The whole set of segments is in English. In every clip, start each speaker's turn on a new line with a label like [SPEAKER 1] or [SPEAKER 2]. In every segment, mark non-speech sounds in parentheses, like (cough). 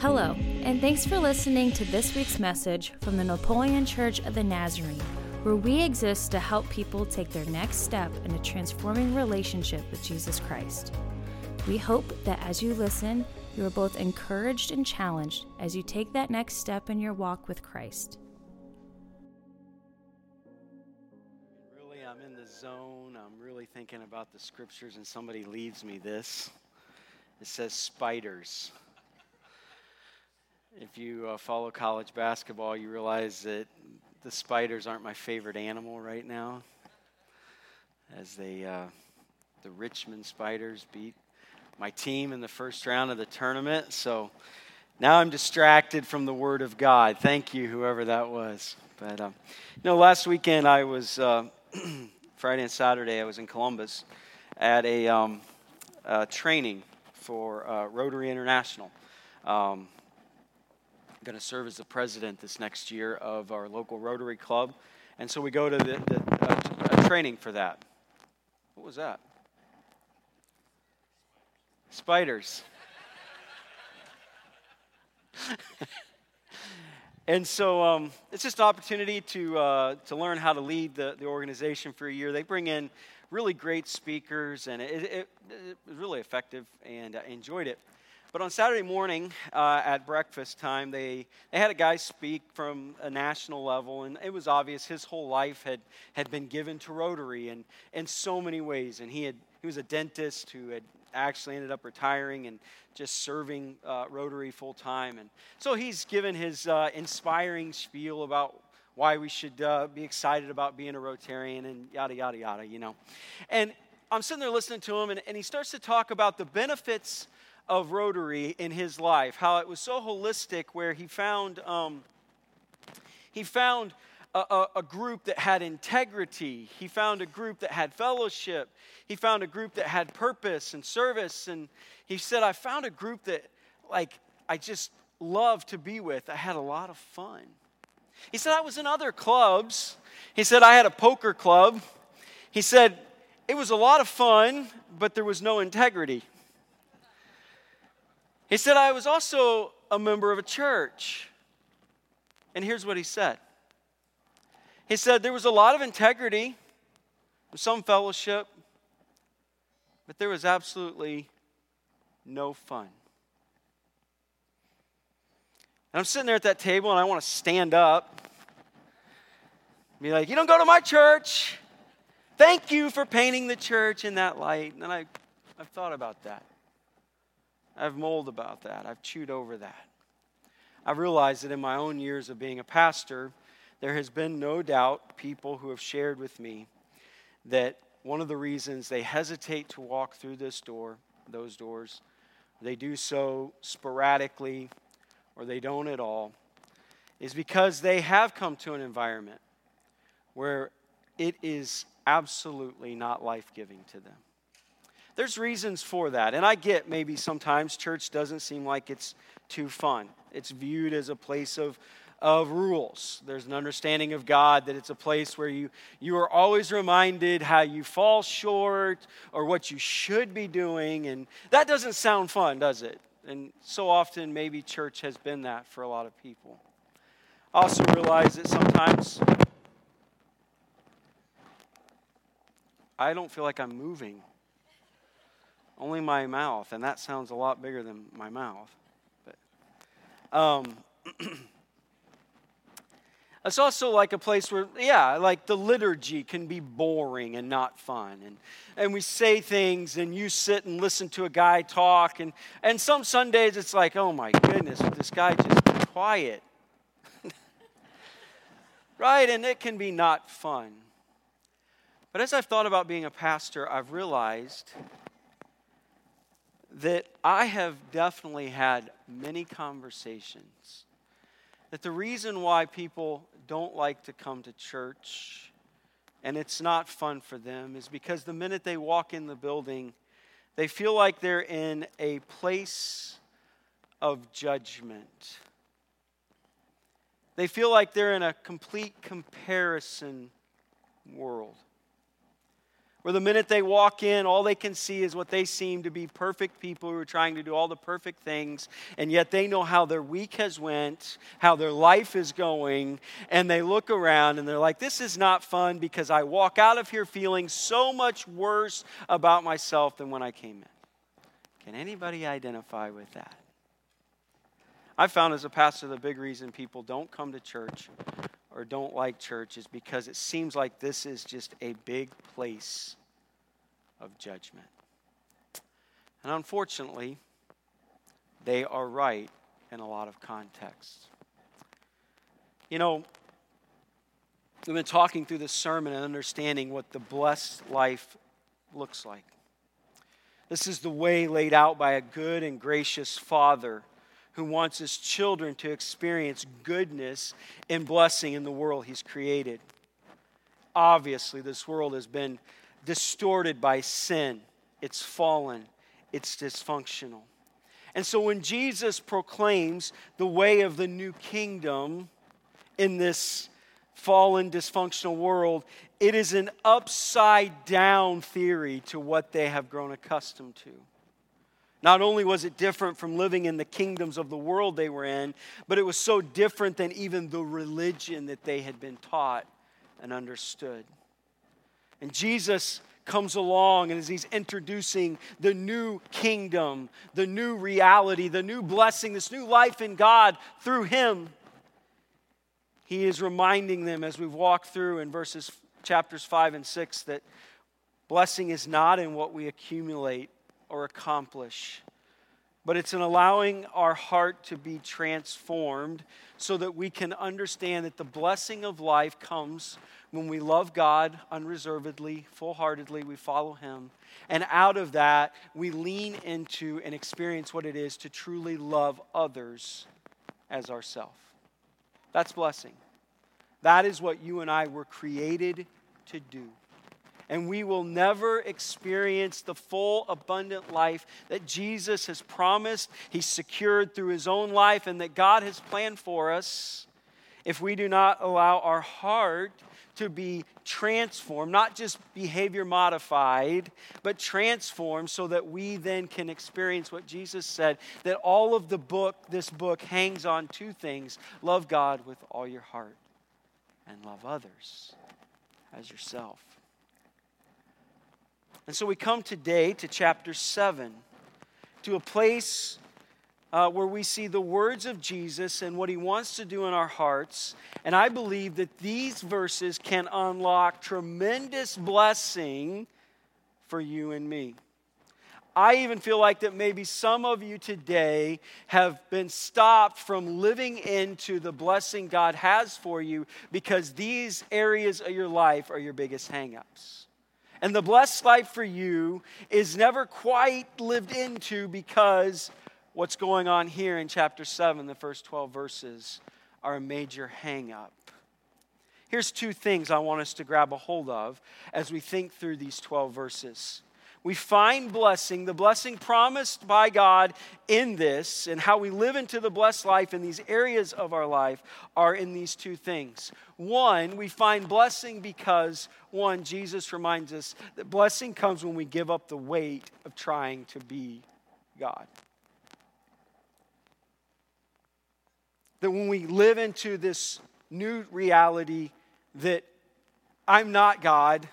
[SPEAKER 1] Hello, and thanks for listening to this week's message from the Napoleon Church of the Nazarene, where we exist to help people take their next step in a transforming relationship with Jesus Christ. We hope that as you listen, you are both encouraged and challenged as you take that next step in your walk with Christ.
[SPEAKER 2] Really, I'm in the zone. I'm really thinking about the scriptures, and somebody leaves me this. It says spiders. If you uh, follow college basketball, you realize that the spiders aren't my favorite animal right now. As they, uh, the Richmond Spiders beat my team in the first round of the tournament. So now I'm distracted from the Word of God. Thank you, whoever that was. But, um, you know, last weekend I was, uh, (clears throat) Friday and Saturday, I was in Columbus at a, um, training for uh, Rotary International. Um, going to serve as the president this next year of our local Rotary Club. And so we go to the, the uh, training for that. What was that? Spiders. (laughs) and so um, it's just an opportunity to, uh, to learn how to lead the, the organization for a year. They bring in really great speakers, and it, it, it was really effective, and I enjoyed it. But on Saturday morning uh, at breakfast time, they, they had a guy speak from a national level, and it was obvious his whole life had, had been given to Rotary in, in so many ways. And he, had, he was a dentist who had actually ended up retiring and just serving uh, Rotary full time. And so he's given his uh, inspiring spiel about why we should uh, be excited about being a Rotarian and yada, yada, yada, you know. And I'm sitting there listening to him, and, and he starts to talk about the benefits of Rotary in his life, how it was so holistic, where he found um, he found a, a, a, group that had integrity. He found a group that had fellowship. He found a group that had purpose and service. And he said, I found a group that, like, I just love to be with. I had a lot of fun. He said, I was in other clubs. He said, I had a poker club. He said, it was a lot of fun, but there was no integrity. He said, I was also a member of a church. And here's what he said He said, There was a lot of integrity, some fellowship, but there was absolutely no fun. And I'm sitting there at that table and I want to stand up. Be like, you don't go to my church. Thank you for painting the church in that light. And I, I've thought about that. I've mulled about that. I've chewed over that. I've realized that in my own years of being a pastor, there has been no doubt people who have shared with me that one of the reasons they hesitate to walk through this door, those doors, they do so sporadically or they don't at all, is because they have come to an environment where it is absolutely not life giving to them there's reasons for that. And I get maybe sometimes church doesn't seem like it's too fun. It's viewed as a place of, of rules. There's an understanding of God that it's a place where you, you are always reminded how you fall short or what you should be doing. And that doesn't sound fun, does it? And so often, maybe church has been that for a lot of people. I also realize that sometimes I don't feel like I'm moving only my mouth, and that sounds a lot bigger than my mouth. But, um, (clears throat) it's also like a place where, yeah, like the liturgy can be boring and not fun. And, and we say things, and you sit and listen to a guy talk. And, and some Sundays it's like, oh my goodness, this guy just quiet. (laughs) right? And it can be not fun. But as I've thought about being a pastor, I've realized that I have definitely had many conversations that the reason why people don't like to come to church and it's not fun for them is because the minute they walk in the building, they feel like they're in a place of judgment. They feel like they're in a complete comparison world where the minute they walk in, all they can see is what they seem to be perfect people who are trying to do all the perfect things, and yet they know how their week has went, how their life is going, and they look around and they're like, "This is not fun because I walk out of here feeling so much worse about myself than when I came in." Can anybody identify with that? I found as a pastor the big reason people don't come to church or don't like church is because it seems like this is just a big place of judgment. And unfortunately, they are right in a lot of contexts. You know, we've been talking through this sermon and understanding what the blessed life looks like. This is the way laid out by a good and gracious Father who wants his children to experience goodness and blessing in the world he's created. Obviously, this world has been distorted by sin, it's fallen, it's dysfunctional. And so when Jesus proclaims the way of the new kingdom in this fallen, dysfunctional world, it is an upside down theory to what they have grown accustomed to. Not only was it different from living in the kingdoms of the world they were in, but it was so different than even the religion that they had been taught and understood. And Jesus comes along and as he's introducing the new kingdom, the new reality, the new blessing, this new life in God through him, he is reminding them as we've walked through in verses chapters 5 and 6 that blessing is not in what we accumulate or accomplish, but it's in allowing our heart to be transformed so that we can understand that the blessing of life comes when we love God unreservedly, full heartedly, we follow Him. And out of that, we lean into and experience what it is to truly love others as ourself. That's blessing. That is what you and I were created to do and we will never experience the full, abundant life that Jesus has promised, He's secured through His own life, and that God has planned for us if we do not allow our heart to be transformed, not just behavior modified, but transformed so that we then can experience what Jesus said that all of the book, this book, hangs on two things love God with all your heart and love others as yourself. And so we come today to chapter 7, to a place uh, where we see the words of Jesus and what he wants to do in our hearts. And I believe that these verses can unlock tremendous blessing for you and me. I even feel like that maybe some of you today have been stopped from living into the blessing God has for you because these areas of your life are your biggest hangups. And the blessed life for you is never quite lived into because what's going on here in chapter 7, the first 12 verses, are a major hang up. Here's two things I want us to grab a hold of as we think through these 12 verses we find blessing, the blessing promised by God in this, and how we live into the blessed life in these areas of our life are in these two things. One, we find blessing because, one, Jesus reminds us that blessing comes when we give up the weight of trying to be God. That when we live into this new reality that I'm not God,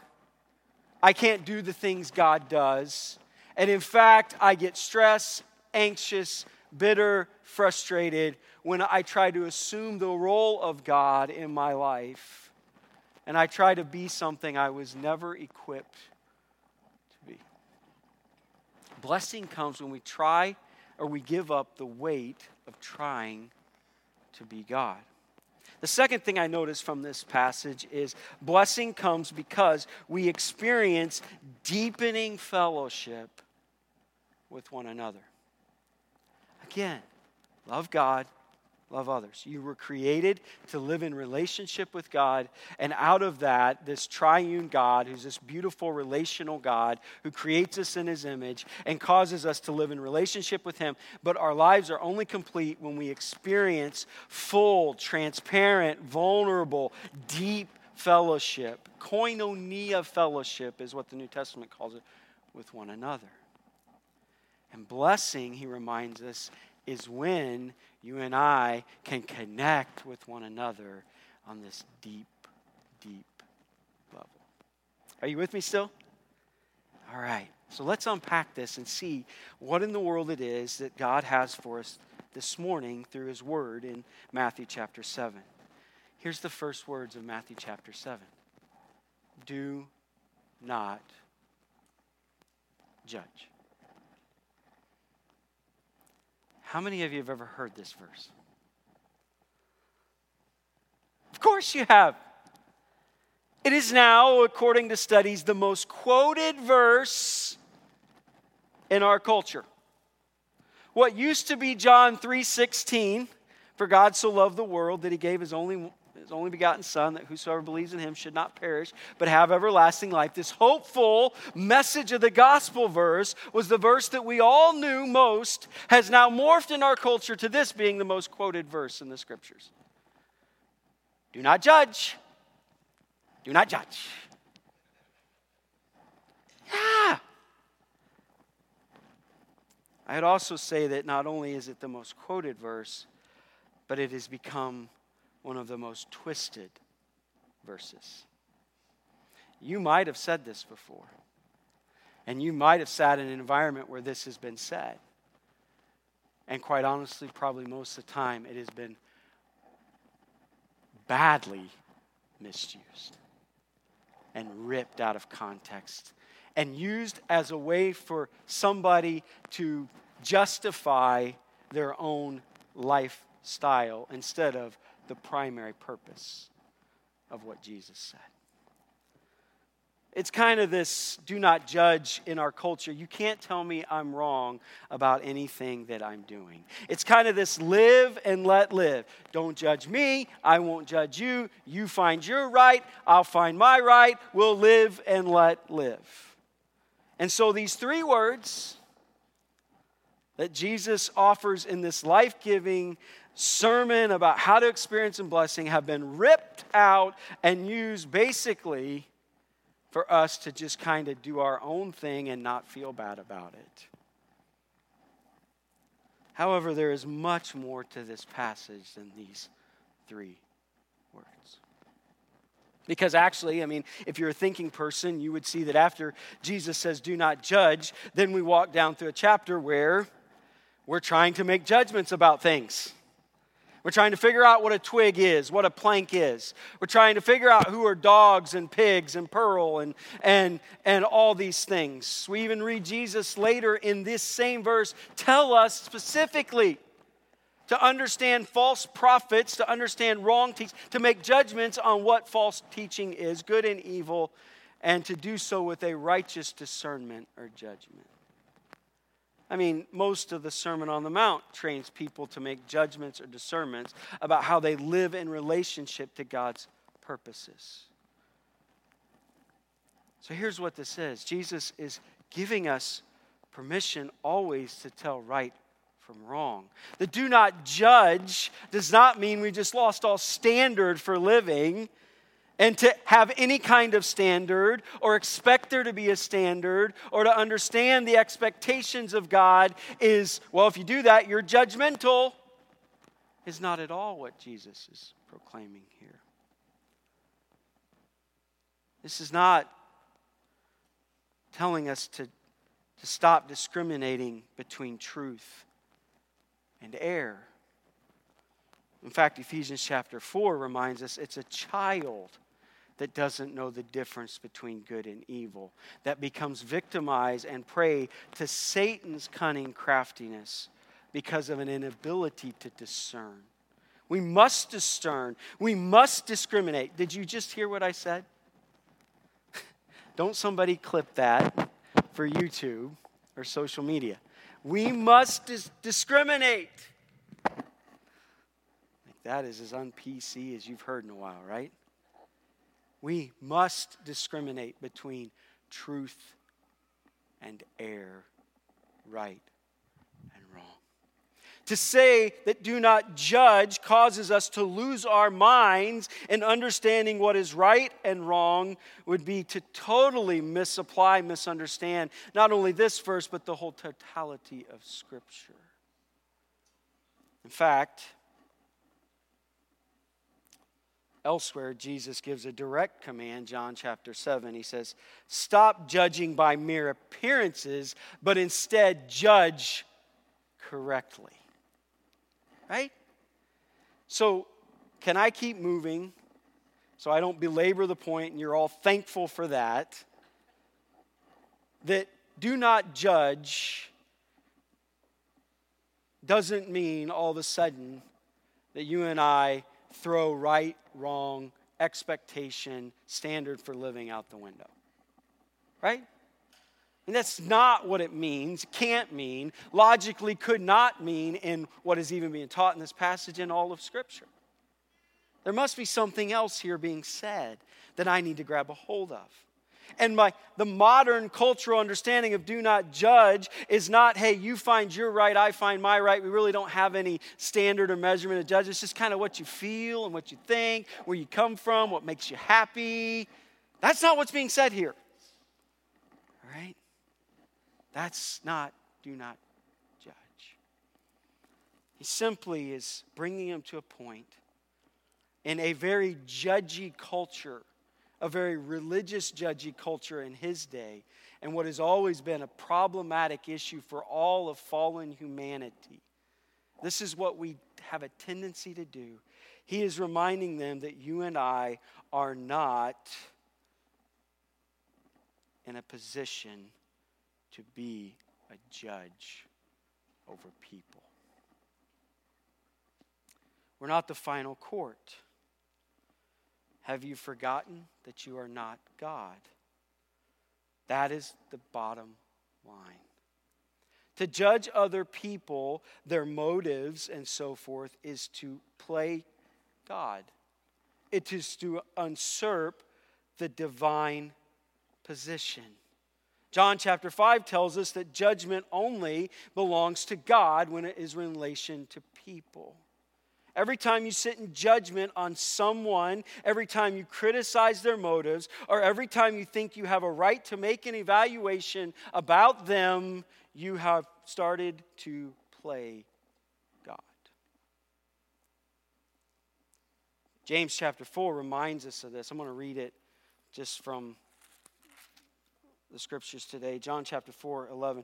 [SPEAKER 2] I can't do the things God does. And in fact, I get stressed, anxious, bitter, frustrated when I try to assume the role of God in my life and I try to be something I was never equipped to be. Blessing comes when we try or we give up the weight of trying to be God. The second thing I notice from this passage is blessing comes because we experience deepening fellowship with one another. Again, love God, love others. You were created to live in relationship with God, and out of that, this triune God, who's this beautiful relational God who creates us in his image and causes us to live in relationship with him. But our lives are only complete when we experience full, transparent, vulnerable, deep fellowship. Koinonia fellowship is what the New Testament calls it with one another. And blessing, he reminds us, is when you and I can connect with one another on this deep, deep level. Are you with me still? All right. So let's unpack this and see what in the world it is that God has for us this morning through his word in Matthew chapter 7. Here's the first words of Matthew chapter 7 Do not judge. How many of you have ever heard this verse? Of course you have. It is now, according to studies, the most quoted verse in our culture. What used to be John 3:16, for God so loved the world that he gave his only his only begotten Son, that whosoever believes in him should not perish, but have everlasting life. This hopeful message of the gospel verse was the verse that we all knew most, has now morphed in our culture to this being the most quoted verse in the scriptures. Do not judge. Do not judge. Yeah. I'd also say that not only is it the most quoted verse, but it has become one of the most twisted verses. You might have said this before, and you might have sat in an environment where this has been said. And quite honestly, probably most of the time, it has been badly misused and ripped out of context and used as a way for somebody to justify their own lifestyle instead of the primary purpose of what Jesus said. It's kind of this do not judge in our culture. You can't tell me I'm wrong about anything that I'm doing. It's kind of this live and let live. Don't judge me. I won't judge you. You find your right. I'll find my right. We'll live and let live. And so these three words that Jesus offers in this life giving sermon about how to experience and blessing have been ripped out and used basically for us to just kind of do our own thing and not feel bad about it. However, there is much more to this passage than these three words. Because actually, I mean, if you're a thinking person, you would see that after Jesus says, Do not judge, then we walk down through a chapter where we're trying to make judgments about things. We're trying to figure out what a twig is, what a plank is. We're trying to figure out who are dogs and pigs and pearl and, and, and all these things. We even read Jesus later in this same verse tell us specifically to understand false prophets, to understand wrong teaching, to make judgments on what false teaching is, good and evil, and to do so with a righteous discernment or judgment. I mean, most of the Sermon on the Mount trains people to make judgments or discernments about how they live in relationship to God's purposes. So here's what this is Jesus is giving us permission always to tell right from wrong. The do not judge does not mean we just lost all standard for living. And to have any kind of standard or expect there to be a standard or to understand the expectations of God is, well, if you do that, you're judgmental, is not at all what Jesus is proclaiming here. This is not telling us to, to stop discriminating between truth and error. In fact, Ephesians chapter 4 reminds us it's a child that doesn't know the difference between good and evil, that becomes victimized and prey to Satan's cunning craftiness because of an inability to discern. We must discern. We must discriminate. Did you just hear what I said? (laughs) Don't somebody clip that for YouTube or social media. We must dis- discriminate. That is as un PC as you've heard in a while, right? We must discriminate between truth and error, right and wrong. To say that do not judge causes us to lose our minds in understanding what is right and wrong would be to totally misapply, misunderstand not only this verse, but the whole totality of Scripture. In fact, Elsewhere, Jesus gives a direct command, John chapter 7. He says, Stop judging by mere appearances, but instead judge correctly. Right? So, can I keep moving so I don't belabor the point and you're all thankful for that? That do not judge doesn't mean all of a sudden that you and I throw right, wrong, expectation, standard for living out the window. Right? And that's not what it means, can't mean, logically could not mean in what is even being taught in this passage in all of Scripture. There must be something else here being said that I need to grab a hold of. And my, the modern cultural understanding of do not judge is not, hey, you find your right, I find my right. We really don't have any standard or measurement of judge. It's just kind of what you feel and what you think, where you come from, what makes you happy. That's not what's being said here. All right? That's not do not judge. He simply is bringing him to a point in a very judgy culture a very religious, judgy culture in his day, and what has always been a problematic issue for all of fallen humanity. This is what we have a tendency to do. He is reminding them that you and I are not in a position to be a judge over people. We're not the final court. Have you forgotten that you are not God? That is the bottom line. To judge other people, their motives, and so forth, is to play God. It is to usurp the divine position. John chapter 5 tells us that judgment only belongs to God when it is in relation to people. Every time you sit in judgment on someone, every time you criticize their motives, or every time you think you have a right to make an evaluation about them, you have started to play God. James chapter 4 reminds us of this. I'm going to read it just from the scriptures today. John chapter 4, 11.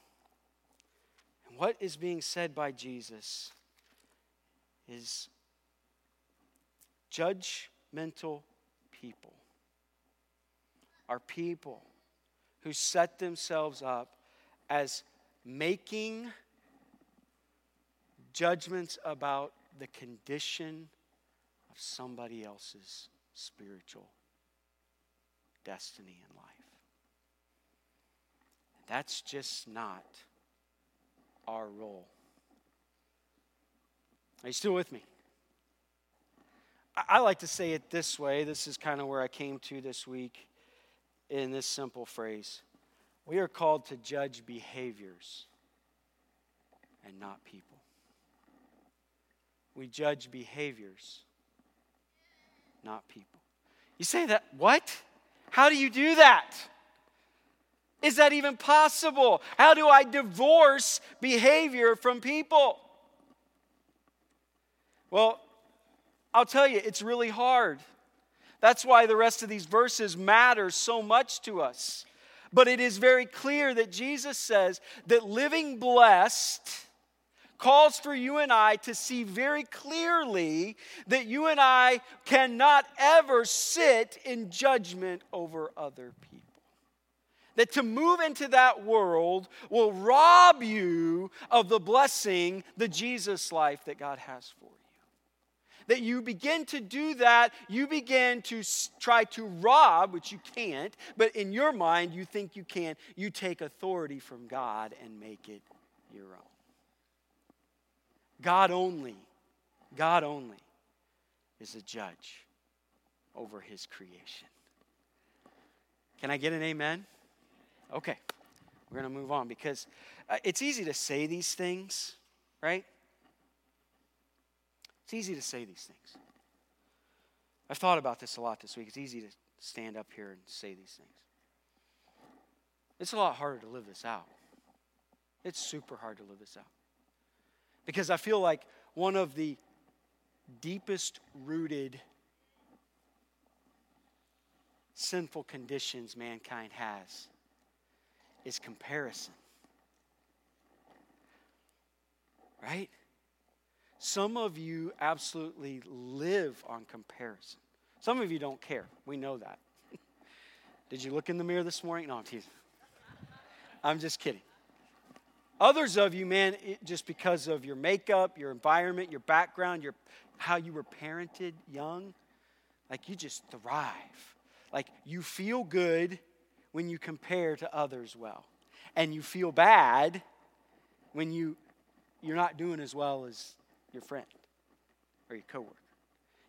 [SPEAKER 2] What is being said by Jesus is judgmental people are people who set themselves up as making judgments about the condition of somebody else's spiritual destiny in life. That's just not our role. Are you still with me? I like to say it this way. This is kind of where I came to this week in this simple phrase. We are called to judge behaviors and not people. We judge behaviors, not people. You say that, what? How do you do that? Is that even possible? How do I divorce behavior from people? Well, I'll tell you, it's really hard. That's why the rest of these verses matter so much to us. But it is very clear that Jesus says that living blessed calls for you and I to see very clearly that you and I cannot ever sit in judgment over other people. That to move into that world will rob you of the blessing, the Jesus life that God has for you. That you begin to do that, you begin to try to rob, which you can't, but in your mind you think you can. You take authority from God and make it your own. God only, God only is a judge over his creation. Can I get an amen? Okay, we're going to move on because uh, it's easy to say these things, right? It's easy to say these things. I've thought about this a lot this week. It's easy to stand up here and say these things. It's a lot harder to live this out. It's super hard to live this out. Because I feel like one of the deepest rooted sinful conditions mankind has is comparison. Right? Some of you absolutely live on comparison. Some of you don't care. We know that. (laughs) Did you look in the mirror this morning? No, I'm teasing. I'm just kidding. Others of you, man, just because of your makeup, your environment, your background, your how you were parented young, like you just thrive. Like you feel good when you compare to others well. And you feel bad when you you're not doing as well as your friend or your coworker.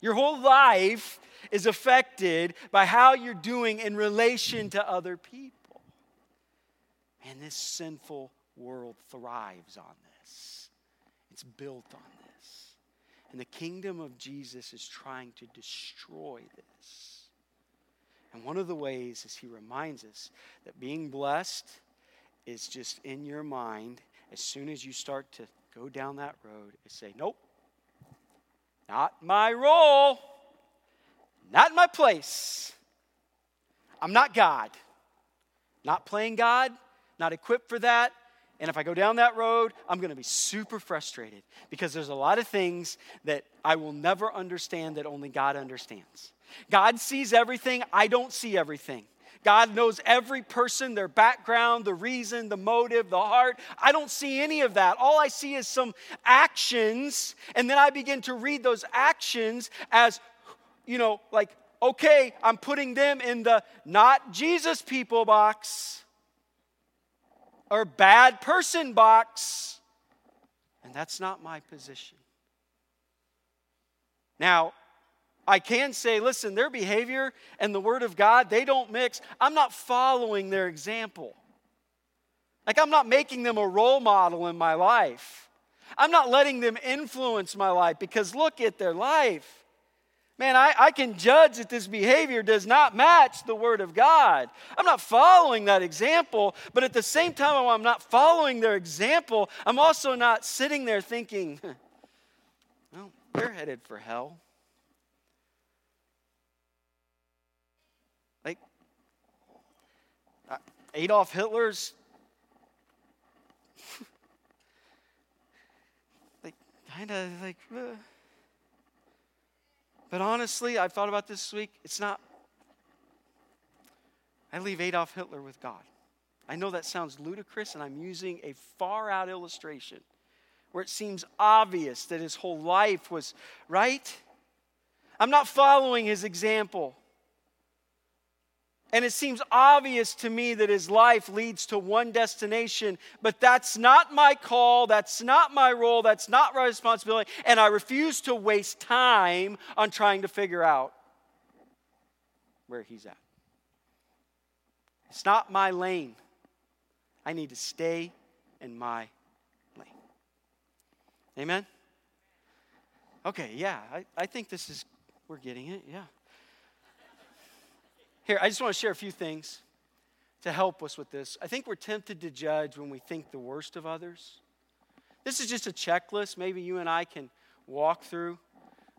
[SPEAKER 2] Your whole life is affected by how you're doing in relation to other people. And this sinful world thrives on this. It's built on this. And the kingdom of Jesus is trying to destroy this. And one of the ways is he reminds us that being blessed is just in your mind as soon as you start to go down that road and say, Nope, not my role, not my place. I'm not God. Not playing God, not equipped for that. And if I go down that road, I'm going to be super frustrated because there's a lot of things that I will never understand that only God understands. God sees everything, I don't see everything. God knows every person, their background, the reason, the motive, the heart. I don't see any of that. All I see is some actions, and then I begin to read those actions as, you know, like, okay, I'm putting them in the not Jesus people box or bad person box. And that's not my position. Now, I can say, listen, their behavior and the Word of God, they don't mix. I'm not following their example. Like, I'm not making them a role model in my life. I'm not letting them influence my life because look at their life. Man, I, I can judge that this behavior does not match the Word of God. I'm not following that example, but at the same time, I'm not following their example, I'm also not sitting there thinking, (laughs) well, they're headed for hell. Adolf Hitler's? (laughs) Like kind of like uh. but honestly i've thought about this week. It's not i leave adolf hitler with god. I know that sounds ludicrous and i'm using a far out illustration where it seems obvious that his whole life was right? I'm not following his example and it seems obvious to me that his life leads to one destination, but that's not my call, that's not my role, that's not my responsibility, and I refuse to waste time on trying to figure out where he's at. It's not my lane. I need to stay in my lane. Amen? Okay, yeah, I, I think this is, we're getting it, yeah. Here, I just want to share a few things to help us with this. I think we're tempted to judge when we think the worst of others. This is just a checklist. Maybe you and I can walk through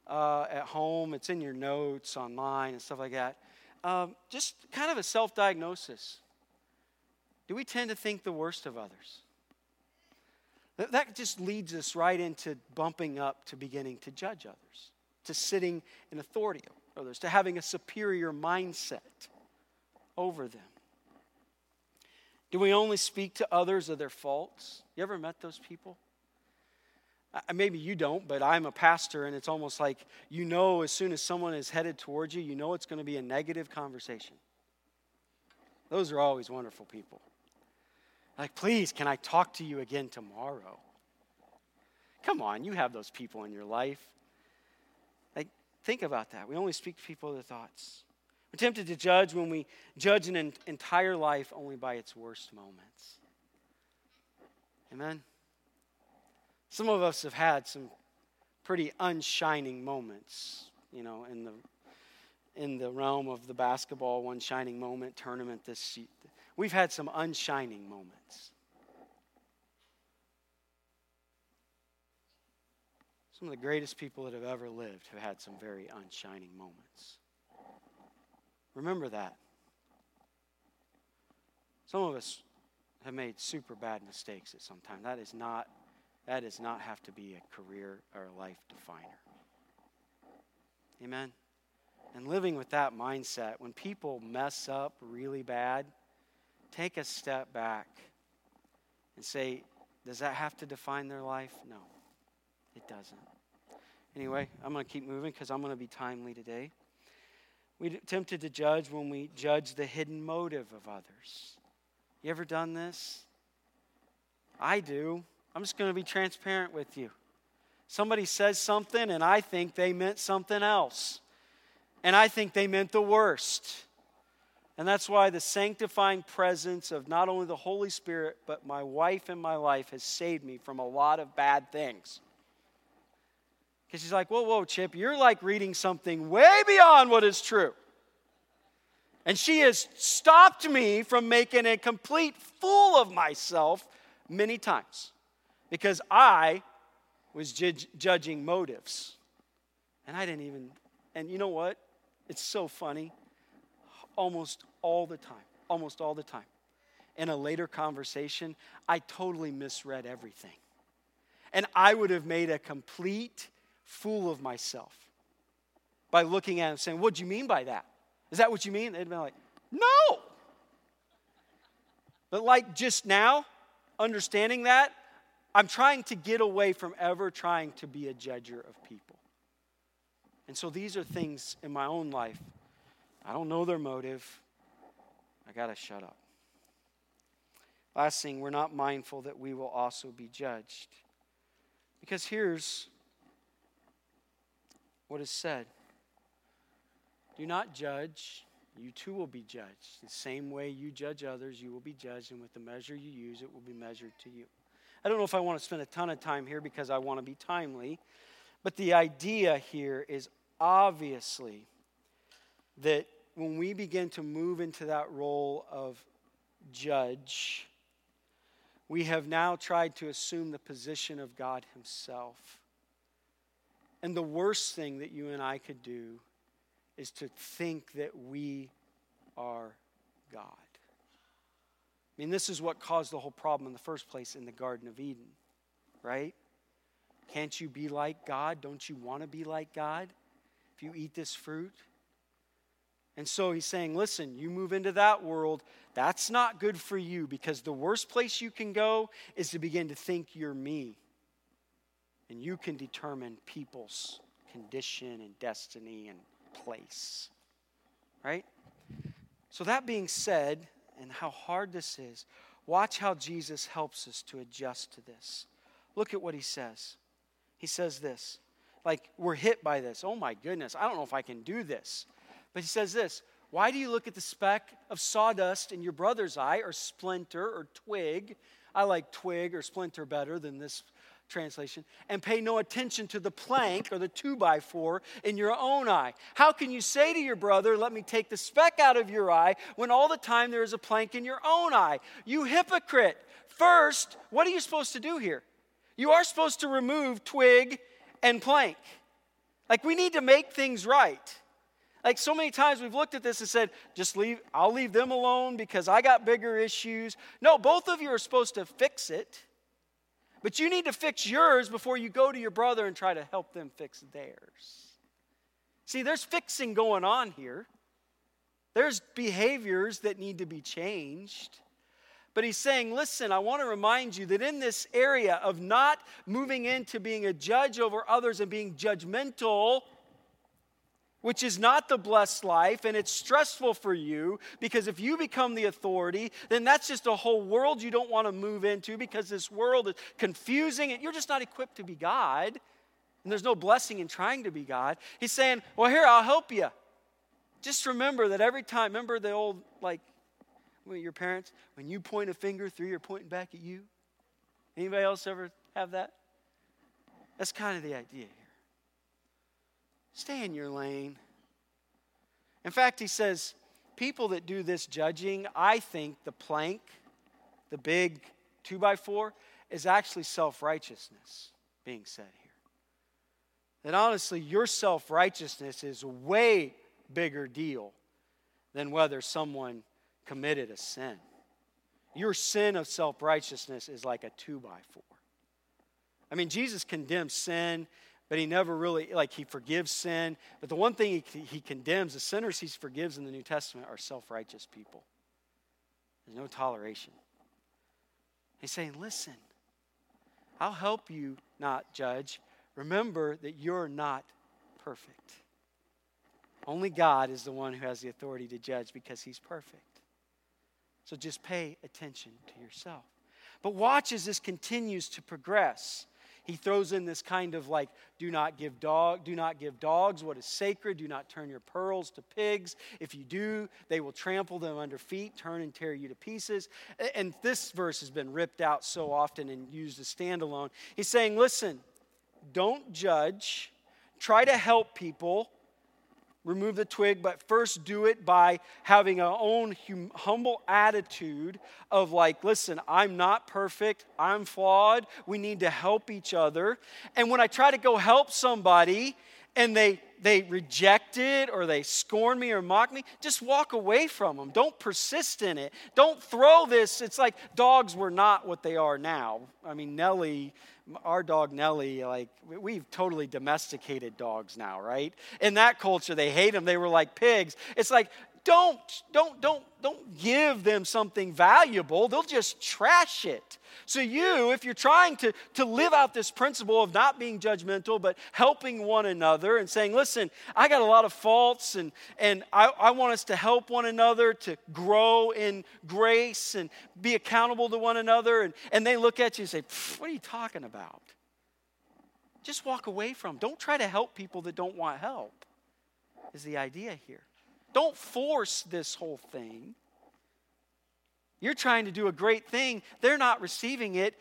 [SPEAKER 2] uh, at home. It's in your notes online and stuff like that. Um, just kind of a self diagnosis. Do we tend to think the worst of others? That just leads us right into bumping up to beginning to judge others, to sitting in authority others, to having a superior mindset over them. Do we only speak to others of their faults? You ever met those people? Maybe you don't, but I'm a pastor, and it's almost like you know as soon as someone is headed towards you, you know it's going to be a negative conversation. Those are always wonderful people. Like, please, can I talk to you again tomorrow? Come on, you have those people in your life. Think about that. We only speak to people their thoughts. We're tempted to judge when we judge an entire life only by its worst moments. Amen? Some of us have had some pretty unshining moments, you know, in the in the realm of the basketball one shining moment tournament this we've had some unshining moments. Some of the greatest people that have ever lived have had some very unshining moments. Remember that. Some of us have made super bad mistakes at some time. That is not that does not have to be a career or a life definer. Amen. And living with that mindset, when people mess up really bad, take a step back and say, does that have to define their life? No, it doesn't. Anyway, I'm going to keep moving because I'm going to be timely today. We're tempted to judge when we judge the hidden motive of others. You ever done this? I do. I'm just going to be transparent with you. Somebody says something, and I think they meant something else. And I think they meant the worst. And that's why the sanctifying presence of not only the Holy Spirit, but my wife in my life has saved me from a lot of bad things. Because she's like, whoa, whoa, Chip, you're like reading something way beyond what is true. And she has stopped me from making a complete fool of myself many times because I was judging motives. And I didn't even, and you know what? It's so funny. Almost all the time, almost all the time. In a later conversation, I totally misread everything. And I would have made a complete fool of myself by looking at him saying, What do you mean by that? Is that what you mean? They'd been like, No. But like just now, understanding that, I'm trying to get away from ever trying to be a judger of people. And so these are things in my own life. I don't know their motive. I got to shut up. Last thing, we're not mindful that we will also be judged. Because here's what is said Do not judge, you too will be judged. The same way you judge others, you will be judged, and with the measure you use, it will be measured to you. I don't know if I want to spend a ton of time here because I want to be timely, but the idea here is obviously that when we begin to move into that role of judge, we have now tried to assume the position of God Himself. And the worst thing that you and I could do is to think that we are God. I mean, this is what caused the whole problem in the first place in the Garden of Eden, right? Can't you be like God? Don't you want to be like God if you eat this fruit? And so he's saying, listen, you move into that world, that's not good for you because the worst place you can go is to begin to think you're me and you can determine people's condition and destiny and place. Right? So, that being said, and how hard this is, watch how Jesus helps us to adjust to this. Look at what he says. He says this like, we're hit by this. Oh my goodness, I don't know if I can do this. But he says this Why do you look at the speck of sawdust in your brother's eye, or splinter, or twig? I like twig or splinter better than this translation, and pay no attention to the plank or the two by four in your own eye. How can you say to your brother, Let me take the speck out of your eye, when all the time there is a plank in your own eye? You hypocrite. First, what are you supposed to do here? You are supposed to remove twig and plank. Like, we need to make things right. Like so many times we've looked at this and said, just leave, I'll leave them alone because I got bigger issues. No, both of you are supposed to fix it. But you need to fix yours before you go to your brother and try to help them fix theirs. See, there's fixing going on here. There's behaviors that need to be changed. But he's saying, listen, I want to remind you that in this area of not moving into being a judge over others and being judgmental, which is not the blessed life, and it's stressful for you because if you become the authority, then that's just a whole world you don't want to move into because this world is confusing and you're just not equipped to be God. And there's no blessing in trying to be God. He's saying, Well, here, I'll help you. Just remember that every time, remember the old, like, your parents, when you point a finger, three are pointing back at you? Anybody else ever have that? That's kind of the idea. Stay in your lane. In fact, he says, people that do this judging, I think the plank, the big two by four, is actually self righteousness being said here. That honestly, your self righteousness is a way bigger deal than whether someone committed a sin. Your sin of self righteousness is like a two by four. I mean, Jesus condemns sin, but he never really, like, he forgives sin. But the one thing he, he condemns, the sinners he forgives in the New Testament are self righteous people. There's no toleration. He's saying, listen, I'll help you not judge. Remember that you're not perfect. Only God is the one who has the authority to judge because he's perfect. So just pay attention to yourself. But watch as this continues to progress. He throws in this kind of like, do not give dog, do not give dogs what is sacred, do not turn your pearls to pigs. If you do, they will trample them under feet, turn and tear you to pieces. And this verse has been ripped out so often and used as standalone. He's saying, listen, don't judge, try to help people remove the twig, but first do it by having our own hum- humble attitude of like, listen, I'm not perfect, I'm flawed, we need to help each other. And when I try to go help somebody and they they reject it or they scorn me or mock me, just walk away from them. Don't persist in it. Don't throw this. It's like dogs were not what they are now. I mean, Nellie our dog Nellie, like we've totally domesticated dogs now, right? In that culture, they hate them. They were like pigs. It's like don't don't don't don't give them something valuable. They'll just trash it. So you, if you're trying to to live out this principle of not being judgmental, but helping one another and saying, listen, I got a lot of faults, and and I, I want us to help one another to grow in grace and be accountable to one another, and, and they look at you and say, what are you talking about? Just walk away from. Them. Don't try to help people that don't want help. Is the idea here. Don't force this whole thing. You're trying to do a great thing, they're not receiving it.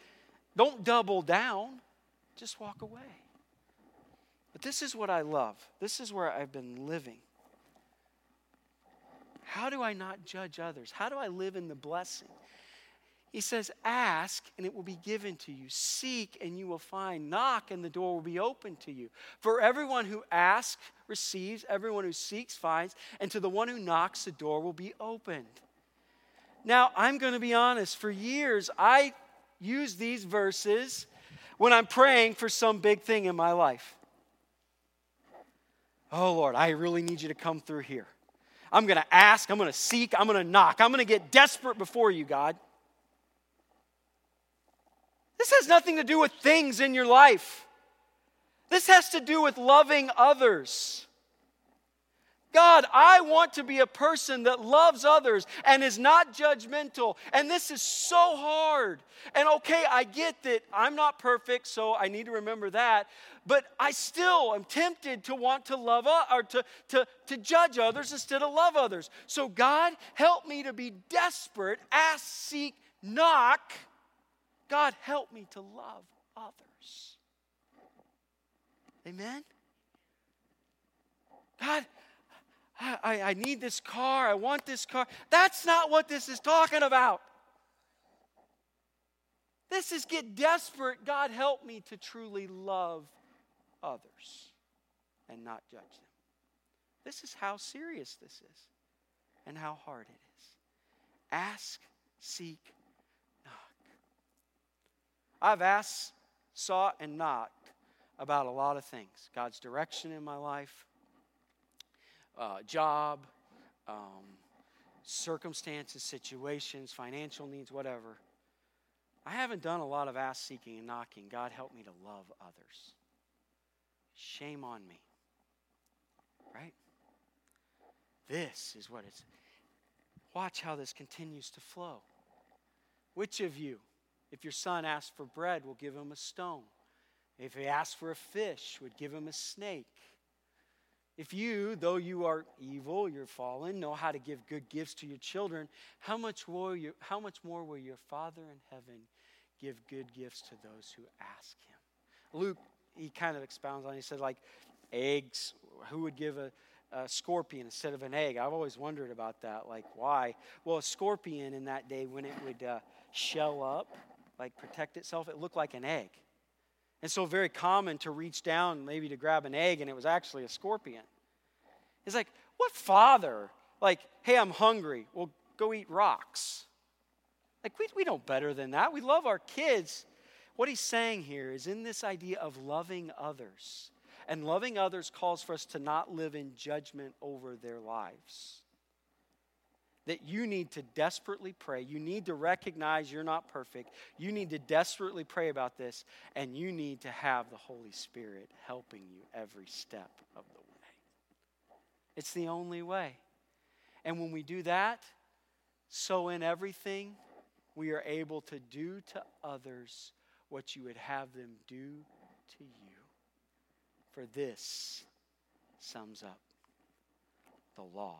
[SPEAKER 2] Don't double down, just walk away. But this is what I love. This is where I've been living. How do I not judge others? How do I live in the blessing? He says, Ask and it will be given to you. Seek and you will find. Knock and the door will be open to you. For everyone who asks receives, everyone who seeks finds, and to the one who knocks, the door will be opened. Now, I'm going to be honest. For years, I use these verses when I'm praying for some big thing in my life. Oh, Lord, I really need you to come through here. I'm going to ask, I'm going to seek, I'm going to knock, I'm going to get desperate before you, God. This has nothing to do with things in your life. This has to do with loving others. God, I want to be a person that loves others and is not judgmental. And this is so hard. And okay, I get that I'm not perfect, so I need to remember that. But I still am tempted to want to love or to, to, to judge others instead of love others. So, God, help me to be desperate, ask, seek, knock God, help me to love others. Amen? God, I, I, need this car. I want this car. That's not what this is talking about. This is get desperate. God, help me to truly love others and not judge them. This is how serious this is and how hard it is. Ask, seek, I've asked, sought, and knocked about a lot of things God's direction in my life, uh, job, um, circumstances, situations, financial needs, whatever. I haven't done a lot of ass seeking and knocking. God, help me to love others. Shame on me. Right? This is what it's. Watch how this continues to flow. Which of you, if your son asks for bread, we'll give him a stone? If he asks for a fish, we'd give him a snake? If you, though you are evil, you're fallen, know how to give good gifts to your children, how much more, you, how much more will your Father in heaven give good gifts to those who ask him? Luke, he kind of expounds on it. He said, like, eggs, who would give a, a scorpion instead of an egg? I've always wondered about that. Like, why? Well, a scorpion in that day, when it would uh, shell up, like protect itself, it looked like an egg. And so, very common to reach down, maybe to grab an egg, and it was actually a scorpion. It's like, what father? Like, hey, I'm hungry. Well, go eat rocks. Like, we, we know better than that. We love our kids. What he's saying here is in this idea of loving others. And loving others calls for us to not live in judgment over their lives that you need to desperately pray. You need to recognize you're not perfect. You need to desperately pray about this, and you need to have the Holy Spirit helping you every step of the way. It's the only way. And when we do that, so in everything, we are able to do to others what you would have them do to you. For this sums up the law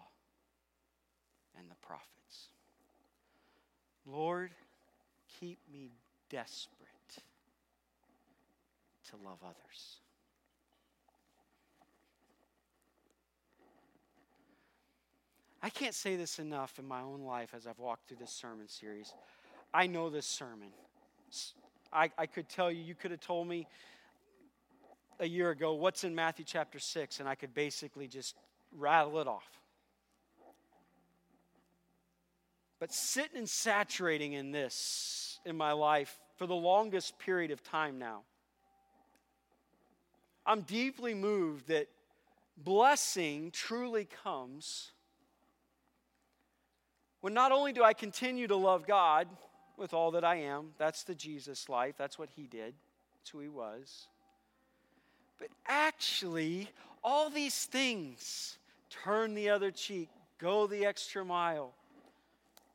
[SPEAKER 2] and the prophets. Lord, keep me desperate to love others. I can't say this enough in my own life as I've walked through this sermon series. I know this sermon. I, I could tell you, you could have told me a year ago what's in Matthew chapter 6, and I could basically just rattle it off. But sitting and saturating in this in my life for the longest period of time now, I'm deeply moved that blessing truly comes when not only do I continue to love God with all that I am, that's the Jesus life, that's what He did, that's who He was, but actually, all these things turn the other cheek, go the extra mile,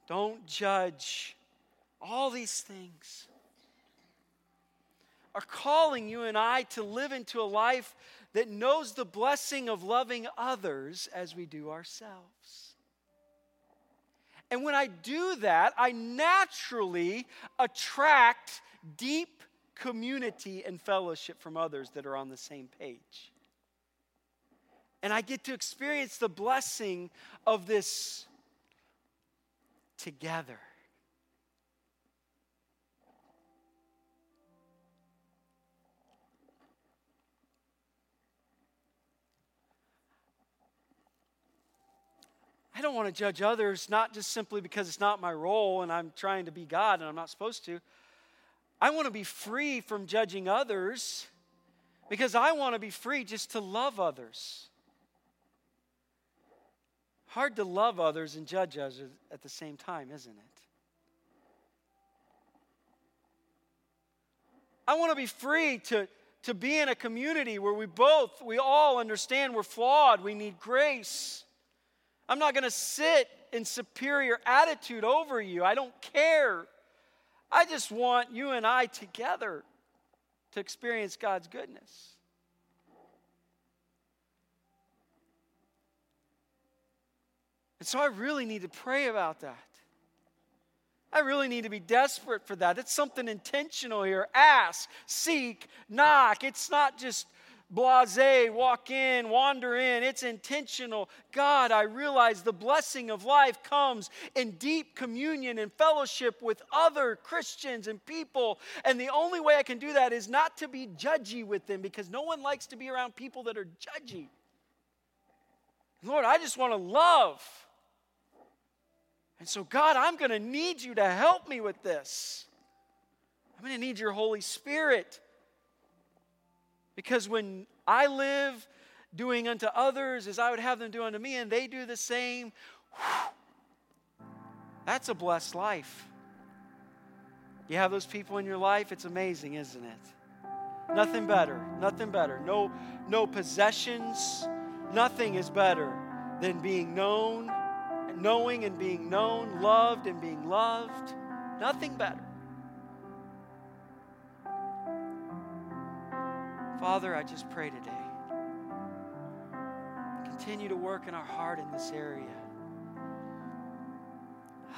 [SPEAKER 2] don't judge. All these things are calling you and I to live into a life that knows the blessing of loving others as we do ourselves. And when I do that, I naturally attract deep community and fellowship from others that are on the same page. And I get to experience the blessing of this together. I don't want to judge others, not just simply because it's not my role and I'm trying to be God and I'm not supposed to. I want to be free from judging others because I want to be free just to love others. Hard to love others and judge others at the same time, isn't it? I want to be free to, to be in a community where we both, we all understand we're flawed, we need grace. I'm not going to sit in superior attitude over you. I don't care. I just want you and I together to experience God's goodness. And so I really need to pray about that. I really need to be desperate for that. It's something intentional here. Ask, seek, knock. It's not just blase, walk in, wander in. It's intentional. God, I realize the blessing of life comes in deep communion and fellowship with other Christians and people. And the only way I can do that is not to be judgy with them because no one likes to be around people that are judgy. Lord, I just want to love. And so, God, I'm going to need you to help me with this. I'm going to need your Holy Spirit. Because when I live doing unto others as I would have them do unto me, and they do the same, That's a blessed life. You have those people in your life, it's amazing, isn't it? Nothing better, nothing better. No, no possessions, nothing is better than being known, knowing and being known, loved and being loved. Nothing better. Father, I just pray today. Continue to work in our heart in this area.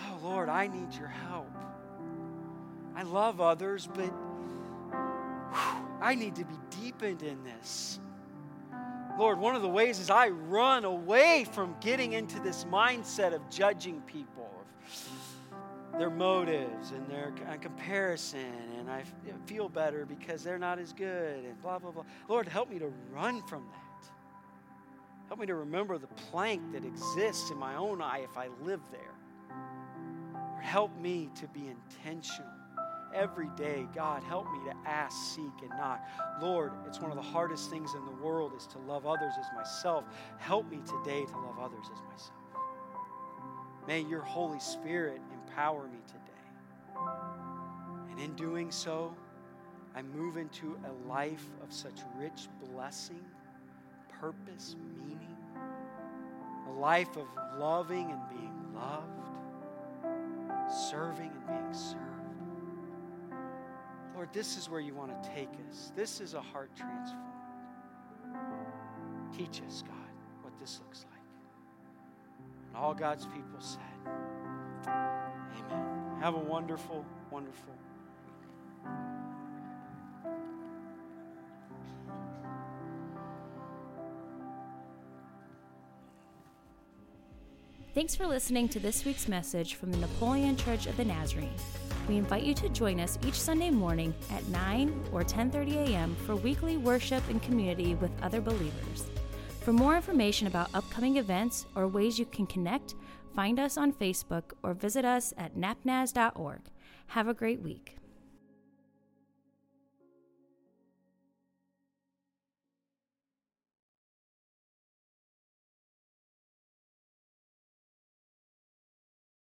[SPEAKER 2] Oh, Lord, I need your help. I love others, but whew, I need to be deepened in this. Lord, one of the ways is I run away from getting into this mindset of judging people, of their motives and their uh, comparison, and I feel better because they're not as good, and blah, blah, blah. Lord, help me to run from that. Help me to remember the plank that exists in my own eye if I live there. Help me to be intentional every day, God, help me to ask, seek, and knock. Lord, it's one of the hardest things in the world is to love others as myself. Help me today to love others as myself. May your Holy Spirit empower me today. And in doing so, I move into a life of such rich blessing, purpose, meaning, a life of loving and being loved, serving and being served. Lord, this is where you want to take us. This is a heart transformed. Teach us, God, what this looks like. And all God's people said, Amen. Have a wonderful, wonderful
[SPEAKER 1] Thanks for listening to this week's message from the Napoleon Church of the Nazarene. We invite you to join us each Sunday morning at 9 or 10:30 a.m. for weekly worship and community with other believers. For more information about upcoming events or ways you can connect, find us on Facebook or visit us at napnaz.org. Have a great week.